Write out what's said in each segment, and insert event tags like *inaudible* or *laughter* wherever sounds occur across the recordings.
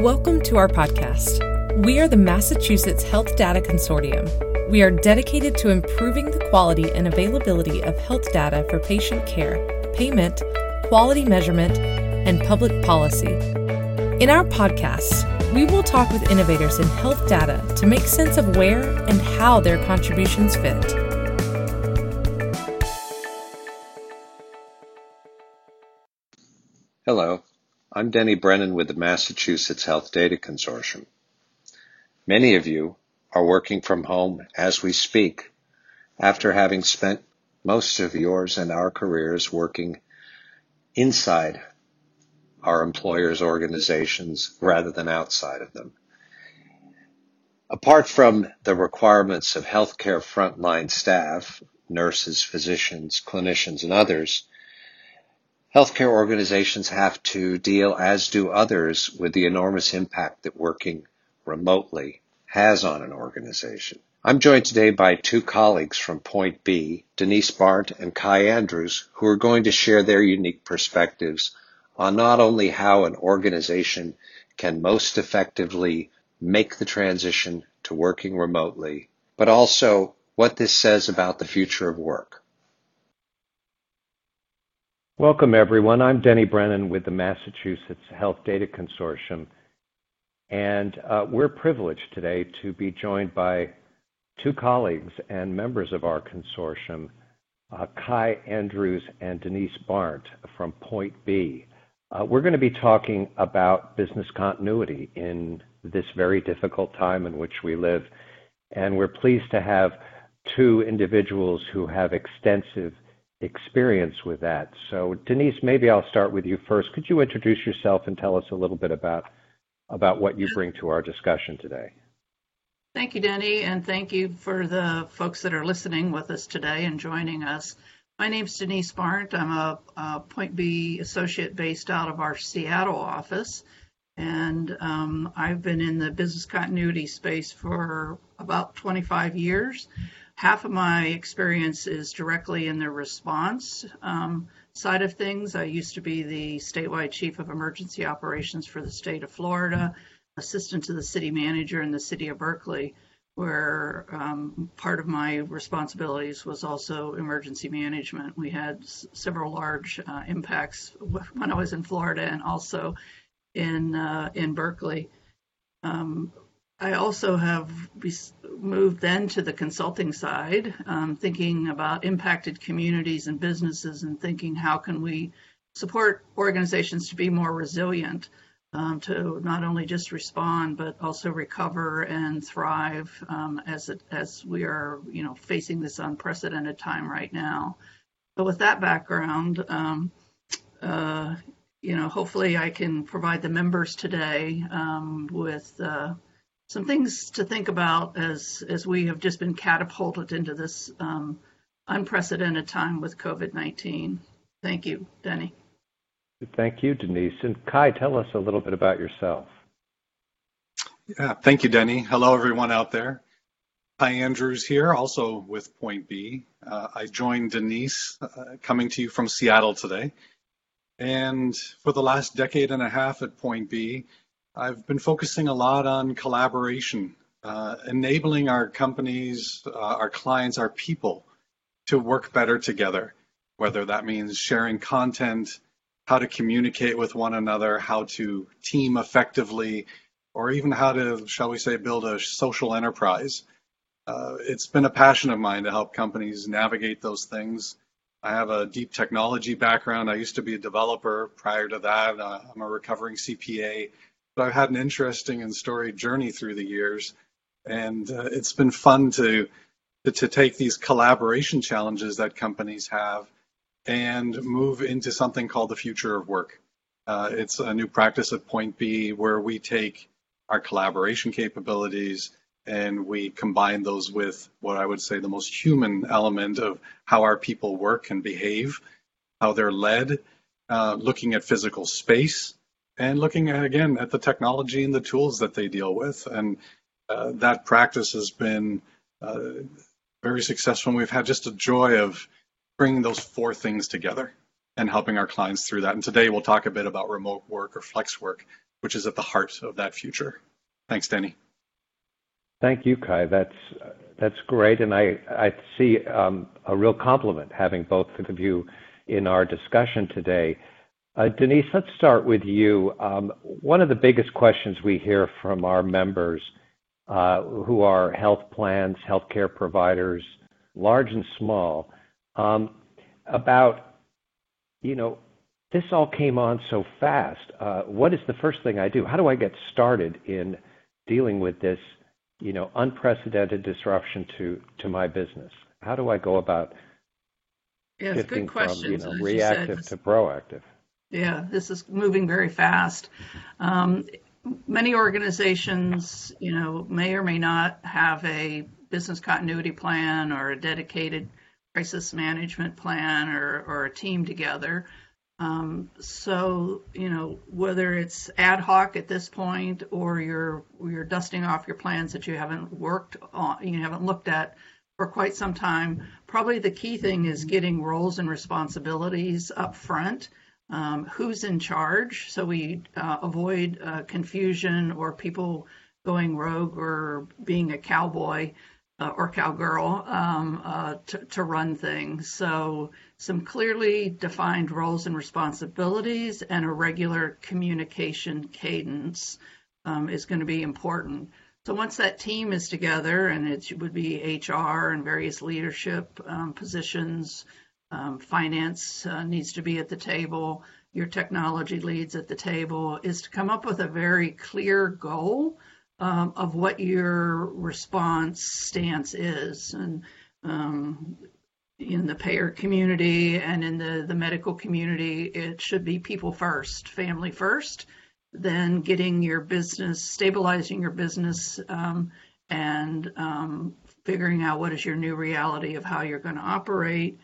Welcome to our podcast. We are the Massachusetts Health Data Consortium. We are dedicated to improving the quality and availability of health data for patient care, payment, quality measurement, and public policy. In our podcast, we will talk with innovators in health data to make sense of where and how their contributions fit. I'm Denny Brennan with the Massachusetts Health Data Consortium. Many of you are working from home as we speak after having spent most of yours and our careers working inside our employers' organizations rather than outside of them. Apart from the requirements of healthcare frontline staff, nurses, physicians, clinicians, and others, Healthcare organizations have to deal, as do others, with the enormous impact that working remotely has on an organization. I'm joined today by two colleagues from Point B, Denise Barndt and Kai Andrews, who are going to share their unique perspectives on not only how an organization can most effectively make the transition to working remotely, but also what this says about the future of work. Welcome, everyone. I'm Denny Brennan with the Massachusetts Health Data Consortium, and uh, we're privileged today to be joined by two colleagues and members of our consortium, uh, Kai Andrews and Denise Barndt from Point B. Uh, we're going to be talking about business continuity in this very difficult time in which we live, and we're pleased to have two individuals who have extensive experience with that. So, Denise, maybe I'll start with you first. Could you introduce yourself and tell us a little bit about about what you bring to our discussion today? Thank you, Denny, and thank you for the folks that are listening with us today and joining us. My name is Denise Barndt. I'm a, a, Point B associate based out of our Seattle office, and um, I've been in the business continuity space for about 25 years half of my experience is directly in the response um, side of things. I used to be the statewide chief of emergency operations for the state of Florida, assistant to the city manager in the city of Berkeley, where um, part of my responsibilities was also emergency management. We had s- several large uh, impacts when I was in Florida and also in uh, in Berkeley. Um, I also have moved then to the consulting side, um, thinking about impacted communities and businesses and thinking how can we support organizations to be more resilient, um, to not only just respond, but also recover and thrive um, as, it, as we are, you know, facing this unprecedented time right now. But with that background, um, uh, you know, hopefully I can provide the members today um, with uh, some things to think about as as we have just been catapulted into this um, unprecedented time with COVID-19. Thank you, Denny. Thank you, Denise. And Kai, tell us a little bit about yourself. Yeah, thank you, Denny. Hello, everyone out there. Kai Andrews here, also with Point B. Uh, I joined Denise uh, coming to you from Seattle today. And for the last decade and a half at Point B, I've been focusing a lot on collaboration, uh, enabling our companies, uh, our clients, our people to work better together, whether that means sharing content, how to communicate with one another, how to team effectively, or even how to, shall we say, build a social enterprise. Uh, it's been a passion of mine to help companies navigate those things. I have a deep technology background. I used to be a developer. Prior to that, uh, I'm a recovering CPA. But I've had an interesting and storied journey through the years, and uh, it's been fun to, to, to take these collaboration challenges that companies have and move into something called the future of work. Uh, it's a new practice at Point B where we take our collaboration capabilities and we combine those with what I would say the most human element of how our people work and behave, how they're led, uh, looking at physical space, and looking at, again at the technology and the tools that they deal with. And uh, that practice has been uh, very successful. And we've had just a joy of bringing those four things together and helping our clients through that. And today we'll talk a bit about remote work or flex work which is at the heart of that future. Thanks, Denny. Thank you, Kai. That's that's great, and I I see um, a real compliment having both of you in our discussion today. Uh, Denise, let's start with you. Um, one of the biggest questions we hear from our members, uh, who are health plans, healthcare providers, large and small, um, about you know this all came on so fast. Uh, what is the first thing I do? How do I get started in dealing with this, you know, unprecedented disruption to to my business? How do I go about yeah, shifting from you know reactive to proactive? Yeah, this is moving very fast. Um, many organizations, you know, may or may not have a business continuity plan or a dedicated crisis management plan or, or a team together. Um, so you know whether it's ad hoc at this point or you're you're dusting off your plans that you haven't worked on, you haven't looked at for quite some time. Probably the key thing is getting roles and responsibilities up front. Um, who's in charge, so we uh, avoid uh, confusion or people going rogue or being a cowboy uh, or cowgirl um, uh, to, to, run things. So, some clearly defined roles and responsibilities and a regular communication cadence um, is going to be important. So, once that team is together, and it would be HR and various leadership um, positions, um, finance uh, needs to be at the table, your technology leads at the table, is to come up with a very clear goal um, of what your response stance is. And um, in the payer community and in the, the medical community, it should be people first, family first, then getting your business, stabilizing your business, um, and um, figuring out what is your new reality of how you're going to operate.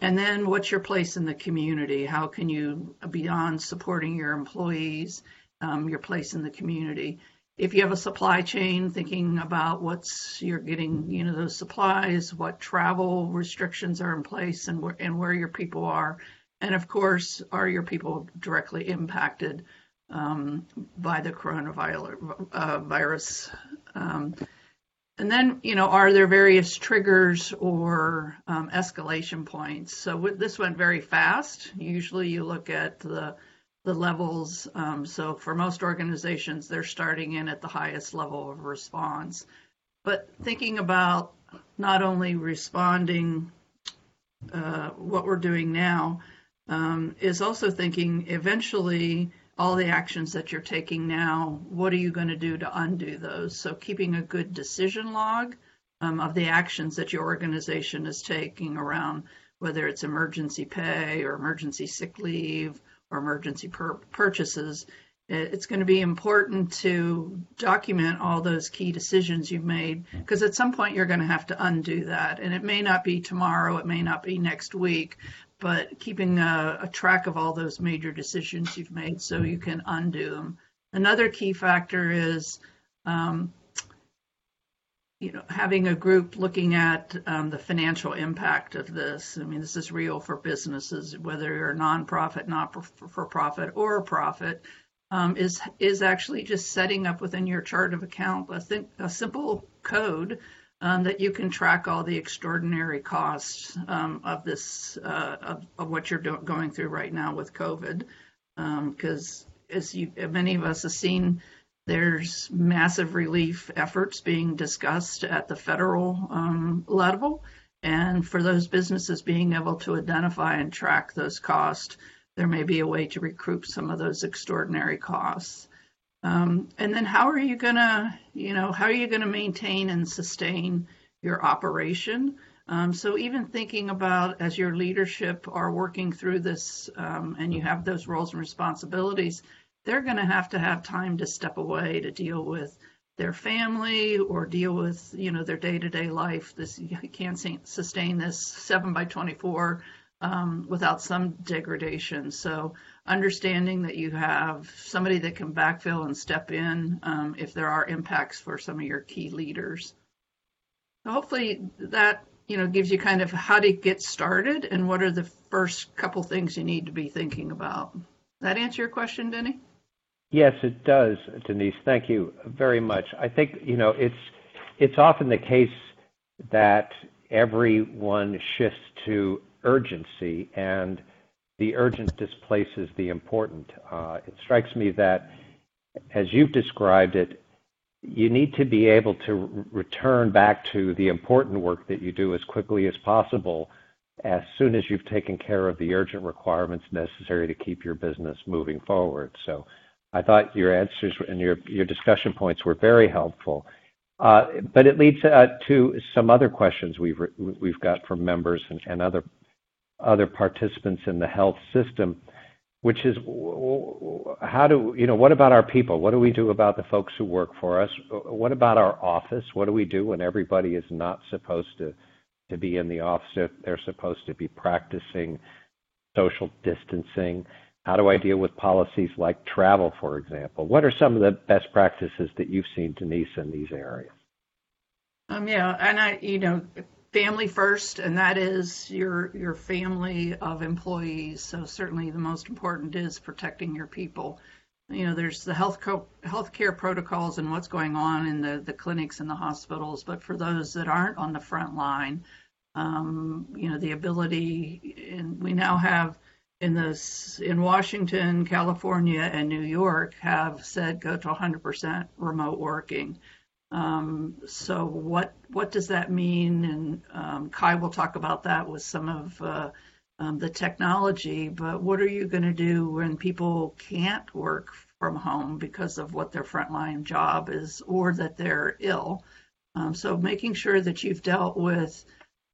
And then what's your place in the community? How can you, beyond supporting your employees, um, your place in the community? if you have a supply chain, thinking about what's you're getting, you know, those supplies, what travel restrictions are in place, and where and where your people are, and of course, are your people directly impacted um, by the coronavirus? Uh, virus? Um, and then, you know, are there various triggers or um, escalation points? So this went very fast. Usually, you look at the the levels. Um, so for most organizations, they're starting in at the highest level of response. But thinking about not only responding, uh, what we're doing now, um, is also thinking eventually all the actions that you're taking now, what are you going to do to undo those? So keeping a good decision log um, of the actions that your organization is taking around whether it's emergency pay or emergency sick leave or emergency purchases, it's going to be important to document all those key decisions you've made because at some point you're going to have to undo that. And it may not be tomorrow, it may not be next week, but keeping a, a track of all those major decisions you've made so you can undo them. Another key factor is um, you know, having a group looking at um, the financial impact of this. I mean, this is real for businesses, whether you're a nonprofit, not for profit, or a profit. Um, is is actually just setting up within your chart of account a, th- a simple code um, that you can track all the extraordinary costs um, of this uh, of, of, what you're do- going through right now with COVID, because um, as you many of us have seen there's massive relief efforts being discussed at the federal um, level. And for those businesses being able to identify and track those costs, there may be a way to recoup some of those extraordinary costs. Um, and then how are you going to, you know, how are you to maintain and sustain your operation? Um, so even thinking about as your leadership are working through this um, and you have those roles and responsibilities, they're going to have to have time to step away to deal with their family or deal with you know their day-to-day life this you can't sustain this 7 by 24 um, without some degradation so understanding that you have somebody that can backfill and step in um, if there are impacts for some of your key leaders so hopefully that you know gives you kind of how to get started and what are the first couple things you need to be thinking about that answer your question denny Yes, it does, Denise. Thank you very much. I think you know it's it's often the case that everyone shifts to urgency, and the urgent displaces the important. Uh, it strikes me that, as you've described it, you need to be able to return back to the important work that you do as quickly as possible as soon as you've taken care of the urgent requirements necessary to keep your business moving forward. So I thought your answers and your, your discussion points were very helpful. Uh, but it leads uh, to some other questions we've we've got from members and, and other other participants in the health system which is how do you know what about our people? What do we do about the folks who work for us? What about our office? What do we do when everybody is not supposed to to be in the office? If they're supposed to be practicing social distancing. How do i deal with policies like travel for example? What are some of the best practices that you've seen denise in these areas? Um yeah and i you know family first, and that is your your family of employees. So certainly the most important is protecting your people. You know, there's the health co- healthcare protocols and what's going on in the the clinics and the hospitals, but for those that aren't on the front line, um, you know, the ability, and we now have in this in Washington, California, and New York have said go to 100% remote working. Um, so what what does that mean? And um, Kai will talk about that with some of uh, um, the technology. But what are you going to do when people can't work from home because of what their frontline job is, or that they're ill? Um, so making sure that you've dealt with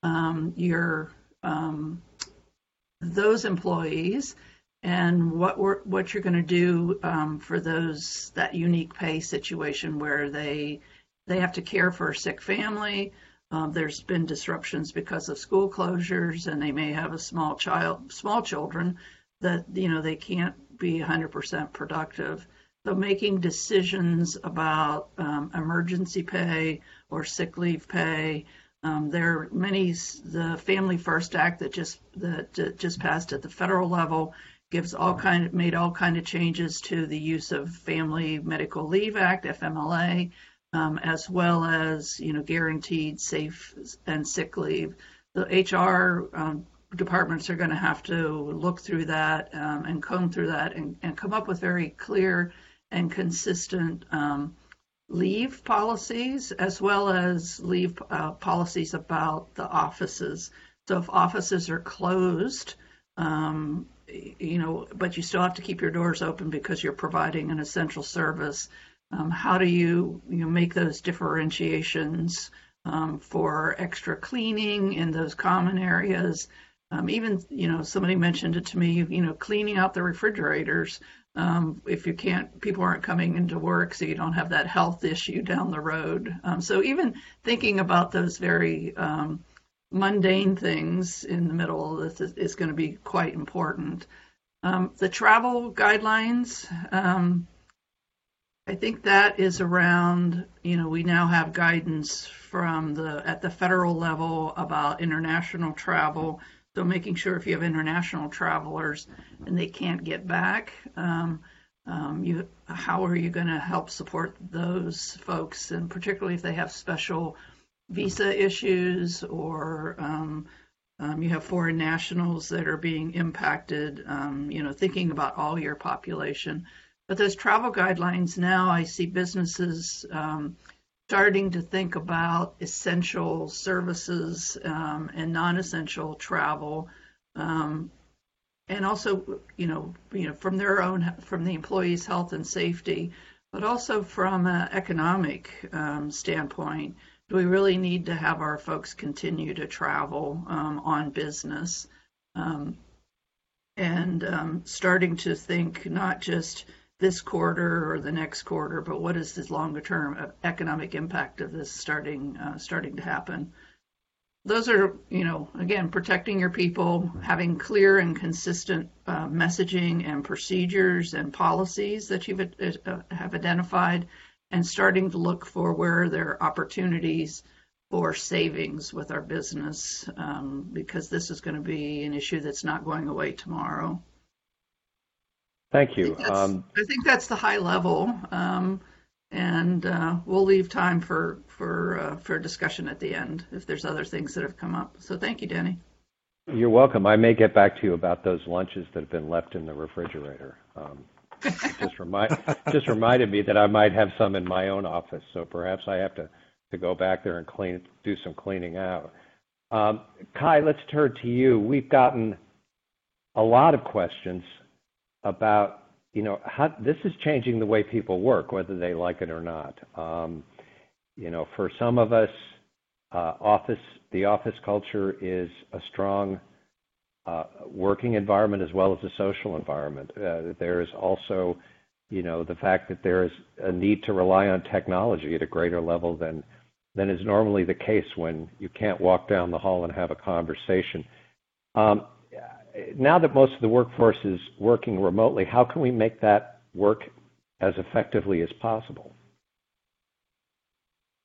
um, your um, those employees and what we're, what you're going to do for those that unique pay situation where they they have to care for a sick family. Um, there's been disruptions because of school closures, and they may have a small child, small children that you know they can't be 100% productive. So making decisions about um, emergency pay or sick leave pay. Um, there are many. The Family First Act that just that just passed at the federal level gives all kind of made all kind of changes to the use of Family Medical Leave Act (FMLA) um, as well as you know guaranteed safe and sick leave. The HR um, departments are going to have to look through that um, and comb through that and, and, come up with very clear and consistent um, leave policies as well as leave uh, policies about the offices. So if offices are closed, um, you know, but you still have to keep your doors open because you're providing an essential service how do you, you know, make those differentiations um, for extra cleaning in those common areas? Um, even, you know, somebody mentioned it to me, you know, cleaning out the refrigerators. Um, if you can't, people aren't coming into work, so you don't have that health issue down the road. Um, so even thinking about those very um, mundane things in the middle of this is, is going to be quite important. the travel guidelines, I think that is around, you know, we now have guidance from the at the federal level about international travel. So making sure if you have international travelers and they can't get back, um, um, you how are you going to help support those folks, and particularly if they have special visa issues or um, um you have foreign nationals that are being impacted. Um, you know, thinking about all your population. But those travel guidelines now, I see businesses um, starting to think about essential services um, and non-essential travel, um, and also, you know, you know, from their own, from the employees' health and safety, but also from an economic um, standpoint. Do we really need to have our folks continue to travel um, on business? Um, and starting to think not just this quarter or the next quarter, but what is the longer term economic impact of this starting uh, starting to happen? Those are, you know, again, protecting your people, having clear and consistent uh, messaging and procedures and policies that you uh, have identified, and starting to look for where there are opportunities for savings with our business, um, because this is going to be an issue that's not going away tomorrow. Thank you. I think, um, I think that's the high level, um, and uh, we'll leave time for for uh, for discussion at the end if there's other things that have come up. So thank you, Danny. You're welcome. I may get back to you about those lunches that have been left in the refrigerator. Um, just *laughs* remind just reminded me that I might have some in my own office, so perhaps I have to to go back there and clean do some cleaning out. Um, Kai, let's turn to you. We've gotten a lot of questions about you know how this is changing the way people work, whether they like it or not. Um, you know, for some of us, uh, office the office culture is a strong uh, working environment as well as a social environment. Uh, there is also, you know, the fact that there is a need to rely on technology at a greater level than than is normally the case when you can't walk down the hall and have a conversation. Um, now that most of the workforce is working remotely, how can we make that work as effectively as possible?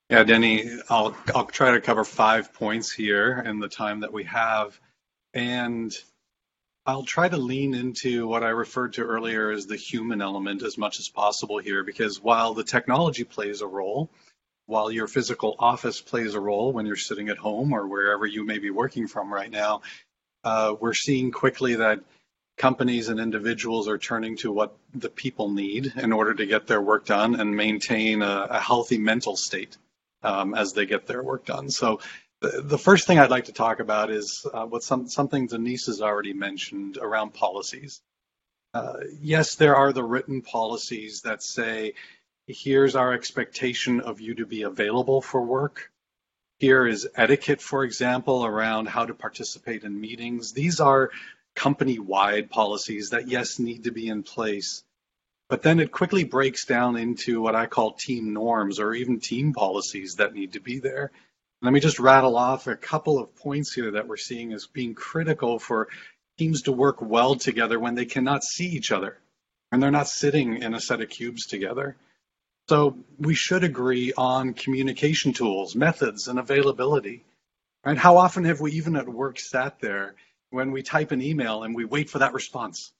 Yeah, Denny, I'll I'll try to cover five points here in the time that we have, and I'll try to lean into what I referred to earlier as the human element as much as possible here, because while the technology plays a role, while your physical office plays a role when you're sitting at home or wherever you may be working from right now, we're seeing quickly that companies and individuals are turning to what the people need in order to get their work done and maintain a, a healthy mental state um, as they get their work done. So the, the first thing I'd like to talk about is uh, what some, something Denise has already mentioned around policies. Uh, yes, there are the written policies that say, here's our expectation of you to be available for work. Here is etiquette, for example, around how to participate in meetings. These are company-wide policies that, yes, need to be in place. But then it quickly breaks down into what I call team norms or even team policies that need to be there. Let me just rattle off a couple of points here that we're seeing as being critical for teams to work well together when they cannot see each other and they're not sitting in a set of cubes together. So we should agree on communication tools, methods, and availability. Right? How often have we even at work sat there when we type an email and we wait for that response?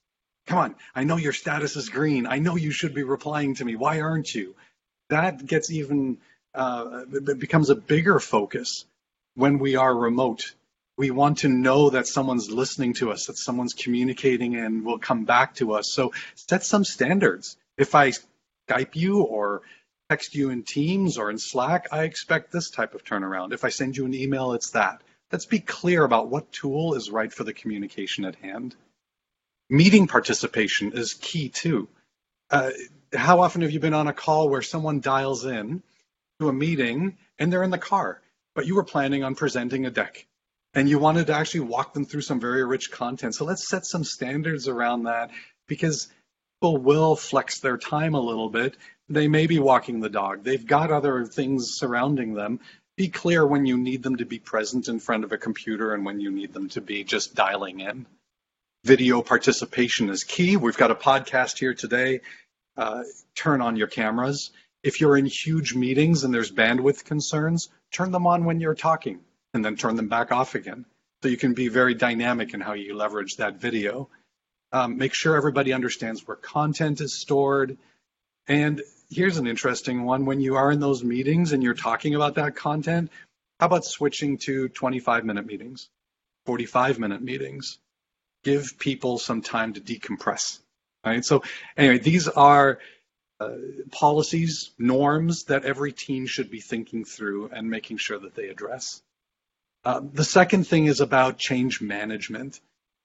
Come on, I know your status is green. I know you should be replying to me. Why aren't you? That gets even, uh, becomes a bigger focus when we are remote. We want to know that someone's listening to us, that someone's communicating and will come back to us. So set some standards. If I Skype you or text you in Teams or in Slack, I expect this type of turnaround. If I send you an email, it's that. Let's be clear about what tool is right for the communication at hand meeting participation is key too. Uh, how often have you been on a call where someone dials in to a meeting and they're in the car, but you were planning on presenting a deck and you wanted to actually walk them through some very rich content? So let's set some standards around that because people will flex their time a little bit. They may be walking the dog, they've got other things surrounding them. Be clear when you need them to be present in front of a computer and when you need them to be just dialing in video participation is key. We've got a podcast here today. Uh, turn on your cameras. If you're in huge meetings and there's bandwidth concerns, turn them on when you're talking and then turn them back off again. So you can be very dynamic in how you leverage that video. Um, make sure everybody understands where content is stored. And here's an interesting one. When you are in those meetings and you're talking about that content, how about switching to 25 minute meetings, 45 minute meetings? give people some time to decompress. Right. So anyway, these are uh, policies, norms that every team should be thinking through and making sure that they address. Uh, the second thing is about change management.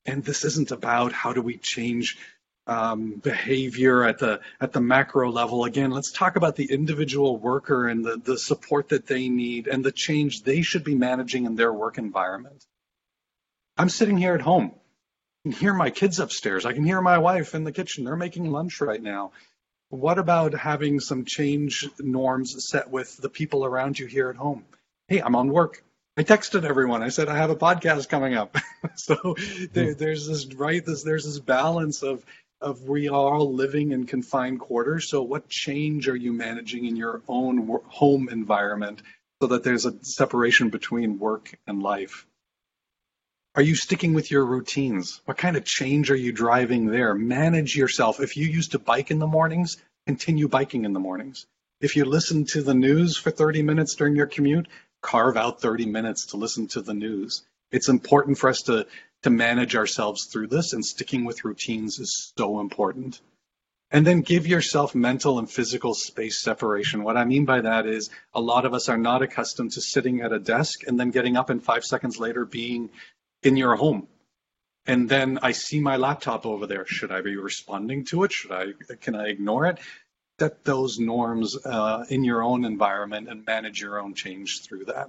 And this isn't about how do we change um, behavior at the at the macro level. Again, let's talk about the individual worker and the, the support that they need and the change they should be managing in their work environment. I'm sitting here at home I can hear my kids upstairs. I can hear my wife in the kitchen. They're making lunch right now. What about having some change norms set with the people around you here at home? Hey, I'm on work. I texted everyone. I said I have a podcast coming up. *laughs* so there, hmm. there's this right. This, there's this balance of of we are all living in confined quarters. So what change are you managing in your own home environment so that there's a separation between work and life? Are you sticking with your routines? What kind of change are you driving there? Manage yourself. If you used to bike in the mornings, continue biking in the mornings. If you listen to the news for 30 minutes during your commute, carve out 30 minutes to listen to the news. It's important for us to, to manage ourselves through this, and sticking with routines is so important. And then give yourself mental and physical space separation. What I mean by that is a lot of us are not accustomed to sitting at a desk and then getting up and five seconds later being in your home. And then I see my laptop over there. Should I be responding to it? Should I, can I ignore it? Set those norms uh, in your own environment and manage your own change through that.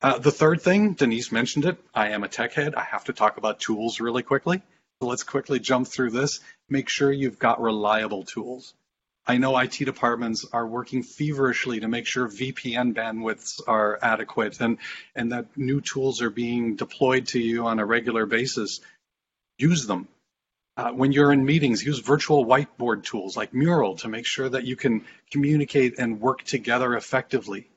Uh, the third thing, Denise mentioned it. I am a tech head. I have to talk about tools really quickly. So let's quickly jump through this. Make sure you've got reliable tools. I know IT departments are working feverishly to make sure VPN bandwidths are adequate and, and that new tools are being deployed to you on a regular basis. Use them. Uh, when you're in meetings, use virtual whiteboard tools like Mural to make sure that you can communicate and work together effectively.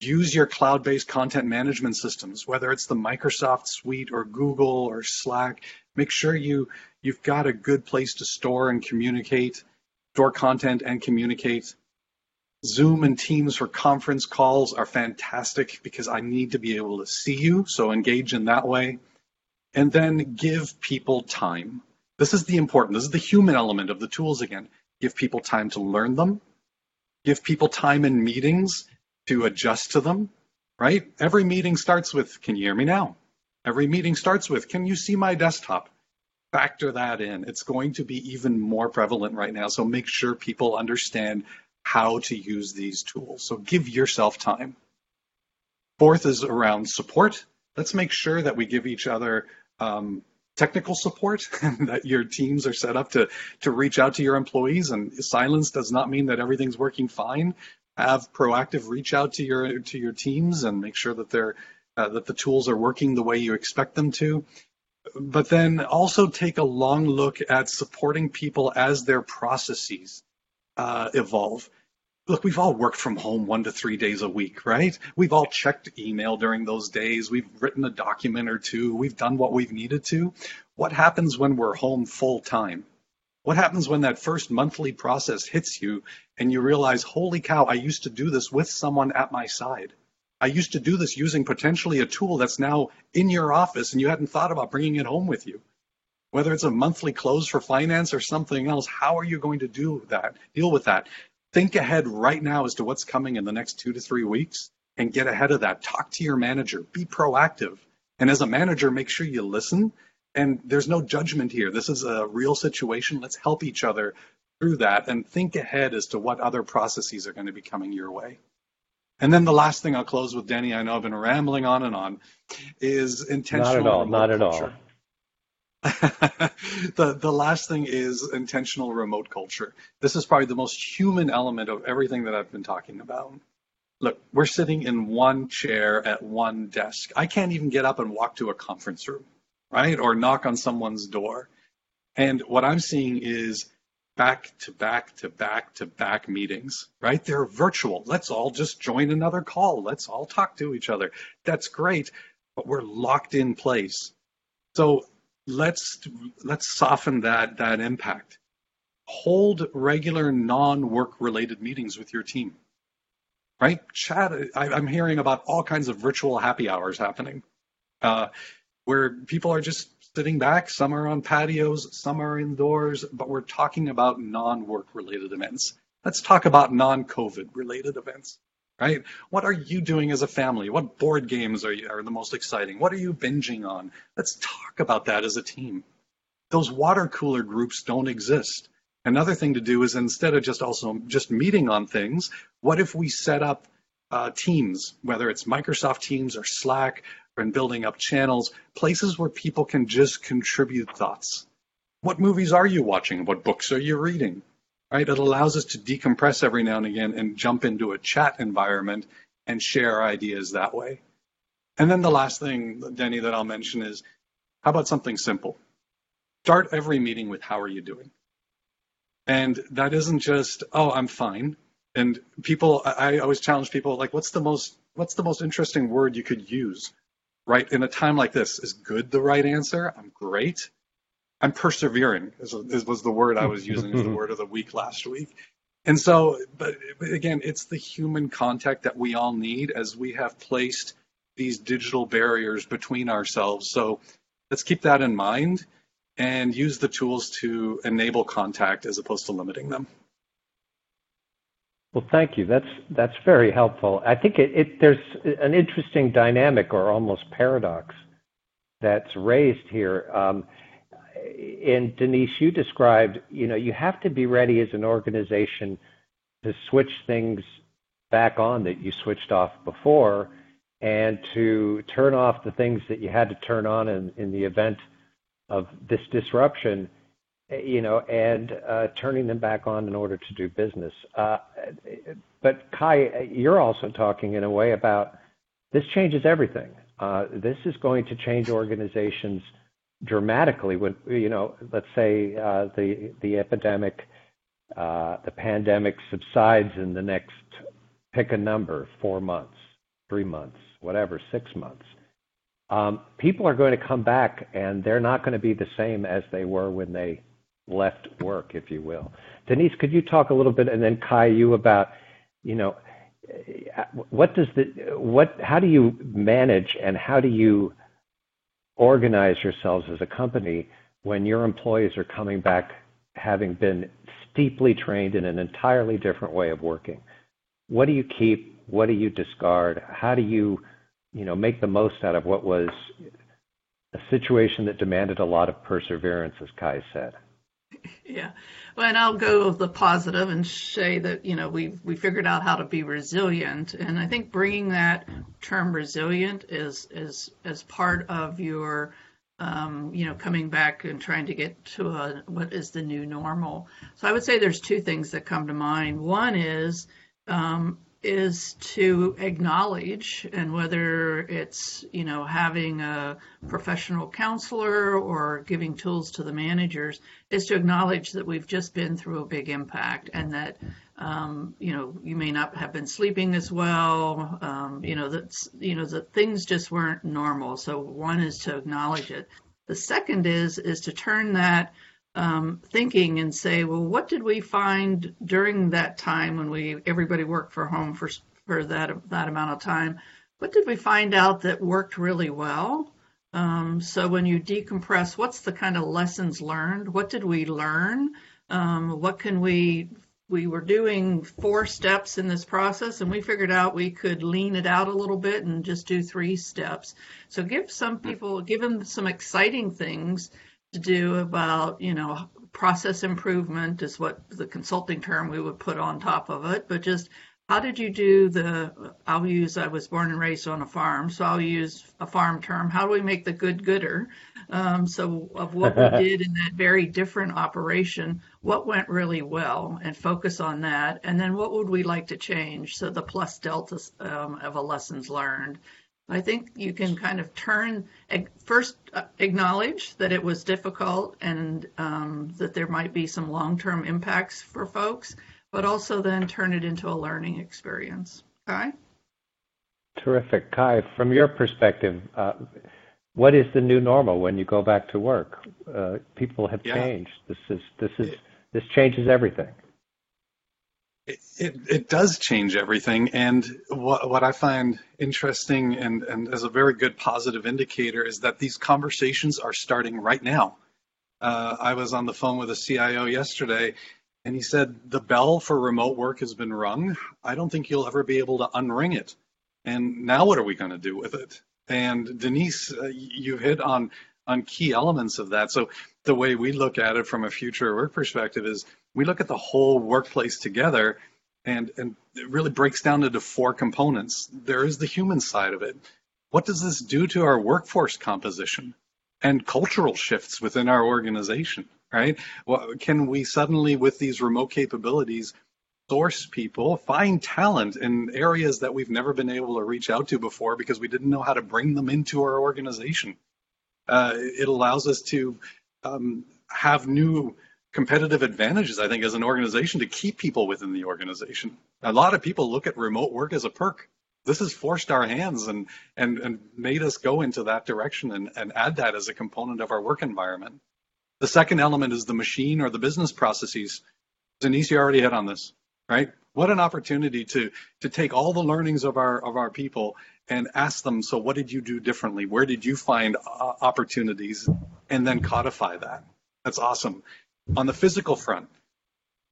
Use your cloud-based content management systems, whether it's the Microsoft Suite or Google or Slack. Make sure you, you've got a good place to store and communicate store content and communicate. Zoom and Teams for conference calls are fantastic because I need to be able to see you, so engage in that way. And then give people time. This is the important, this is the human element of the tools again. Give people time to learn them. Give people time in meetings to adjust to them, right? Every meeting starts with, can you hear me now? Every meeting starts with, can you see my desktop? factor that in. It's going to be even more prevalent right now. So make sure people understand how to use these tools. So give yourself time. Fourth is around support. Let's make sure that we give each other um, technical support *laughs* that your teams are set up to, to reach out to your employees. And silence does not mean that everything's working fine. Have proactive reach out to your to your teams and make sure that they're uh, that the tools are working the way you expect them to but then also take a long look at supporting people as their processes uh, evolve. Look, we've all worked from home one to three days a week, right? We've all checked email during those days. We've written a document or two. We've done what we've needed to. What happens when we're home full time? What happens when that first monthly process hits you and you realize, holy cow, I used to do this with someone at my side? I used to do this using potentially a tool that's now in your office and you hadn't thought about bringing it home with you. Whether it's a monthly close for finance or something else, how are you going to do that? Deal with that. Think ahead right now as to what's coming in the next two to three weeks and get ahead of that. Talk to your manager, be proactive. And as a manager, make sure you listen. And there's no judgment here. This is a real situation. Let's help each other through that and think ahead as to what other processes are going to be coming your way. And then the last thing I'll close with, Denny, I know I've been rambling on and on, is intentional. Not at all, not at all. *laughs* the the last thing is intentional remote culture. This is probably the most human element of everything that I've been talking about. Look, we're sitting in one chair at one desk. I can't even get up and walk to a conference room, right? Or knock on someone's door. And what I'm seeing is back to back to back to back meetings, right? They're virtual. Let's all just join another call. Let's all talk to each other. That's great, but we're locked in place. So let's let's soften that that impact. Hold regular non-work related meetings with your team. Right? Chat. I, am hearing about all kinds of virtual happy hours happening, uh, where people are just sitting back. Some are on patios, some are indoors, but we're talking about non-work related events. Let's talk about non-COVID related events, right? What are you doing as a family? What board games are, you, are the most exciting? What are you binging on? Let's talk about that as a team. Those water cooler groups don't exist. Another thing to do is instead of just also just meeting on things, what if we set up uh, teams, whether it's Microsoft Teams or Slack and building up channels, places where people can just contribute thoughts. What movies are you watching? What books are you reading? Right? It allows us to decompress every now and again and jump into a chat environment and share ideas that way. And then the last thing, Denny, that I'll mention is how about something simple? Start every meeting with how are you doing? And that isn't just, oh, I'm fine. And people, I always challenge people like, what's the most, what's the most interesting word you could use? right? In a time like this, is good the right answer? I'm great. I'm persevering, is, was the word I was using as the *laughs* word of the week last week. And so, but, but again, it's the human contact that we all need as we have placed these digital barriers between ourselves. So let's keep that in mind and use the tools to enable contact as opposed to limiting them. Well, thank you. That's that's very helpful. I think it, it there's an interesting dynamic or almost paradox that's raised here. Um, and Denise, you described, you know, you have to be ready as an organization to switch things back on that you switched off before and to turn off the things that you had to turn on in, the event of this disruption, you know, and uh, turning them back on in order to do business. Uh, but Kai, you're also talking in a way about this changes everything. Uh, this is going to change organizations dramatically when, you know, let's say uh, the, the epidemic, uh, the pandemic subsides in the next, pick a number, four months, three months, whatever, six months. Um, people are going to come back and they're not going to be the same as they were when they left work, if you will. Denise, could you talk a little bit, and then Kai, you about, you know, what does the what? How do you manage and how do you organize yourselves as a company when your employees are coming back having been steeply trained in an entirely different way of working? What do you keep? What do you discard? How do you, you know, make the most out of what was a situation that demanded a lot of perseverance, as Kai said? *laughs* Yeah. Well, and I'll go the positive and say that, you know, we we figured out how to be resilient. And I think bringing that term resilient is, is as part of your, um, you know, coming back and trying to get to a, what is the new normal. So I would say there's two things that come to mind. One is, um, is to acknowledge and whether it's you know having a professional counselor or giving tools to the managers is to acknowledge that we've just been through a big impact and that um, you know you may not have been sleeping as well um, you know that you know that things just weren't normal. So one is to acknowledge it. The second is is to turn that um, thinking and say, well, what did we find during that time when we everybody worked for home for for that that amount of time? What did we find out that worked really well? Um, so when you decompress, what's the kind of lessons learned? What did we learn? Um, what can we we were doing four steps in this process and we figured out we could lean it out a little bit and just do three steps. So give some people, give them some exciting things to do about, you know, process improvement is what the consulting term we would put on top of it, but just how did you do the i'll use i was born and raised on a farm so i'll use a farm term. How do we make the good gooder? Um, so of what we *laughs* did in that very different operation what went really well and focus on that. And then what would we like to change so the plus delta um, of a lessons learned I think you can kind of turn, first uh, acknowledge that it was difficult and um, that there might be some long term impacts for folks, but also then turn it into a learning experience. Kai? Terrific. Kai, from your perspective, uh, what is the new normal when you go back to work? Uh, people have yeah. changed. This is this is this changes everything. It, it, does change everything. And what, what I find interesting and, and as a very good positive indicator is that these conversations are starting right now. Uh, I was on the phone with a CIO yesterday and he said, The bell for remote work has been rung. I don't think you'll ever be able to unring it. And now what are we going to do with it? And Denise, uh, you hit on on key elements of that. So the way we look at it from a future work perspective is we look at the whole workplace together and, and it really breaks down into four components. There is the human side of it. What does this do to our workforce composition and cultural shifts within our organization, right? Well, can we suddenly, with these remote capabilities, source people, find talent in areas that we've never been able to reach out to before because we didn't know how to bring them into our organization? Uh, it allows us to um, have new competitive advantages, I think, as an organization to keep people within the organization. A lot of people look at remote work as a perk. this has forced our hands and and and made us go into that direction and, and add that as a component of our work environment. The second element is the machine or the business processes. Denise, you already hit on this, right? What an opportunity to to take all the learnings of our of our people and ask them, so what did you do differently? Where did you find uh, opportunities? And then codify that. That's awesome. On the physical front,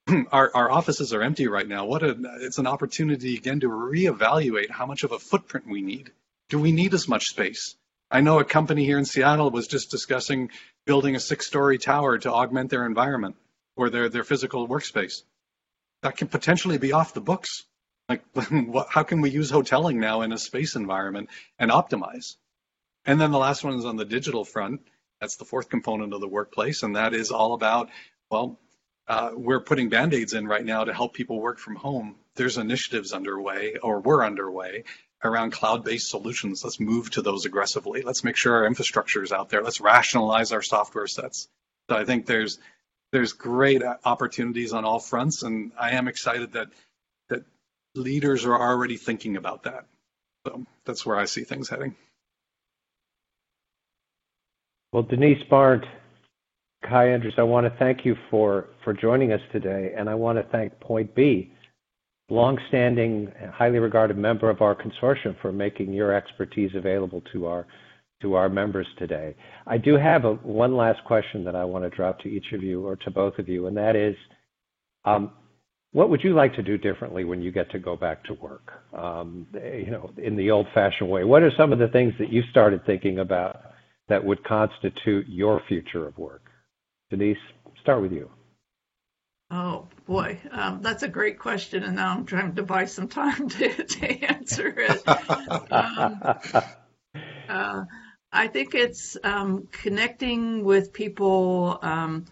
*clears throat* our, our offices are empty right now. What a, it's an opportunity again to reevaluate how much of a footprint we need. Do we need as much space? I know a company here in Seattle was just discussing building a six-story tower to augment their environment or their, their physical workspace. That can potentially be off the books. Like, *laughs* how can we use hoteling now in a space environment and optimize? And then the last one is on the digital front. That's the fourth component of the workplace, and that is all about, well, uh, we're putting band-aids in right now to help people work from home. There's initiatives underway, or were underway, around cloud-based solutions. Let's move to those aggressively. Let's make sure our infrastructure is out there. Let's rationalize our software sets. So I think there's there's great opportunities on all fronts, and I am excited that that leaders are already thinking about that. So that's where I see things heading. Well, Denise Barndt, Kai Andrews, I want to thank you for, for joining us today, and I want to thank Point B, longstanding, highly regarded member of our consortium, for making your expertise available to our to our members today. I do have a, one last question that I want to drop to each of you or to both of you, and that is, um, what would you like to do differently when you get to go back to work? Um, you know, in the old-fashioned way. What are some of the things that you started thinking about that would constitute your future of work? Denise, start with you. Oh boy, um, that's a great question, and now I'm trying to buy some time *laughs* to, to answer it. um, uh, I think it's um, connecting with people um,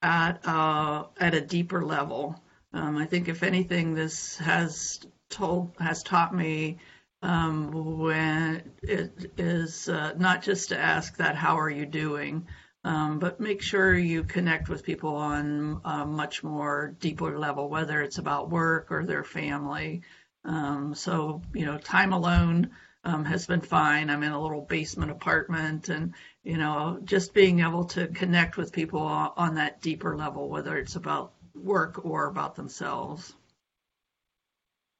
at uh, at a deeper level. Um, I think if anything, this has told has taught me um, when it is uh, not just to ask that how are you doing, um, but make sure you connect with people on a much more deeper level, whether it's about work or their family. Um, so, you know, time alone um, has been fine. I'm in a little basement apartment and, you know, just being able to connect with people on that deeper level, whether it's about work or about themselves.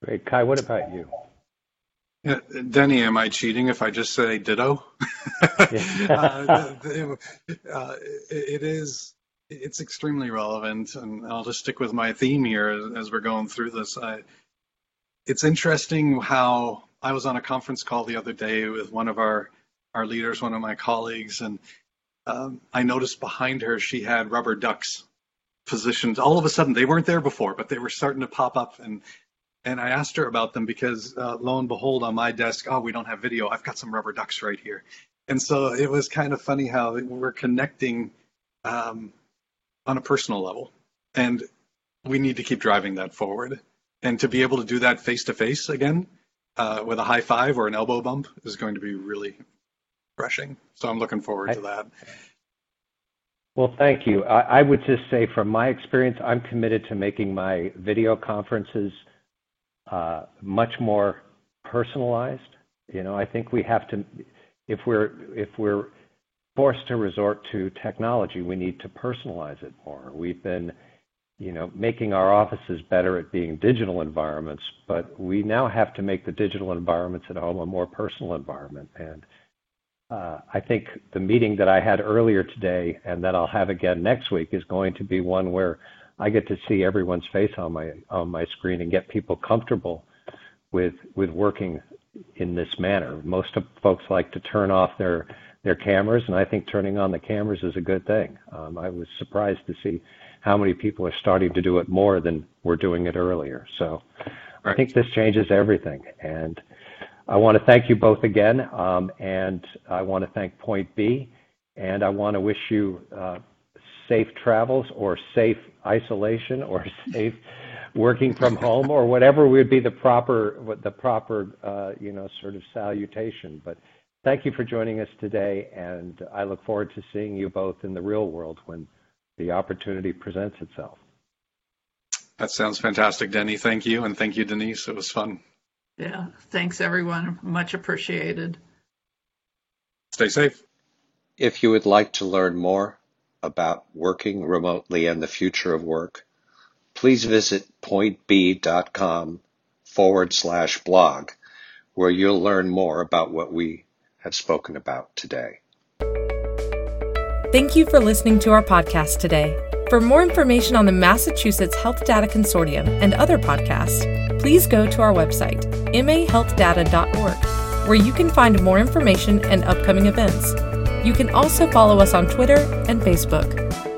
Great. Kai, what about you? Yeah, Denny, am I cheating if I just say ditto? *laughs* uh, uh, it is. It's extremely relevant, and I'll just stick with my theme here as, as we're going through this. I, it's interesting how I was on a conference call the other day with one of our our leaders, one of my colleagues, and um, I noticed behind her she had rubber ducks positioned. All of a sudden, they weren't there before, but they were starting to pop up, and and I asked her about them because uh, lo and behold, on my desk, oh, we don't have video. I've got some rubber ducks right here. And so it was kind of funny how we're connecting um, on a personal level. And we need to keep driving that forward. And to be able to do that face to face again uh, with a high five or an elbow bump is going to be really refreshing. So I'm looking forward to that. Well, thank you. I, I would just say, from my experience, I'm committed to making my video conferences much more personalized. You know, I think we have to, if we're if we're forced to resort to technology, we need to personalize it more. We've been, you know, making our offices better at being digital environments, but we now have to make the digital environments at home a more personal environment. And uh, I think the meeting that I had earlier today and that I'll have again next week is going to be one where I get to see everyone's face on my on my screen and get people comfortable with with working in this manner. Most of folks like to turn off their their cameras, and I think turning on the cameras is a good thing. Um, I was surprised to see how many people are starting to do it more than were doing it earlier. So right. I think this changes everything. And I want to thank you both again, um, and I want to thank Point B, and I want to wish you uh, safe travels or safe isolation or *laughs* safe working from home or whatever would be the proper the proper uh, you know sort of salutation. But thank you for joining us today, and I look forward to seeing you both in the real world when the opportunity presents itself. That sounds fantastic, Denny. Thank you, and thank you, Denise. It was fun. Yeah, thanks everyone. Much appreciated. Stay safe. If you would like to learn more about working remotely and the future of work, please visit pointb.com forward slash blog, where you'll learn more about what we have spoken about today. Thank you for listening to our podcast today. For more information on the Massachusetts Health Data Consortium and other podcasts, please go to our website, mahealthdata.org, where you can find more information and upcoming events. You can also follow us on Twitter and Facebook.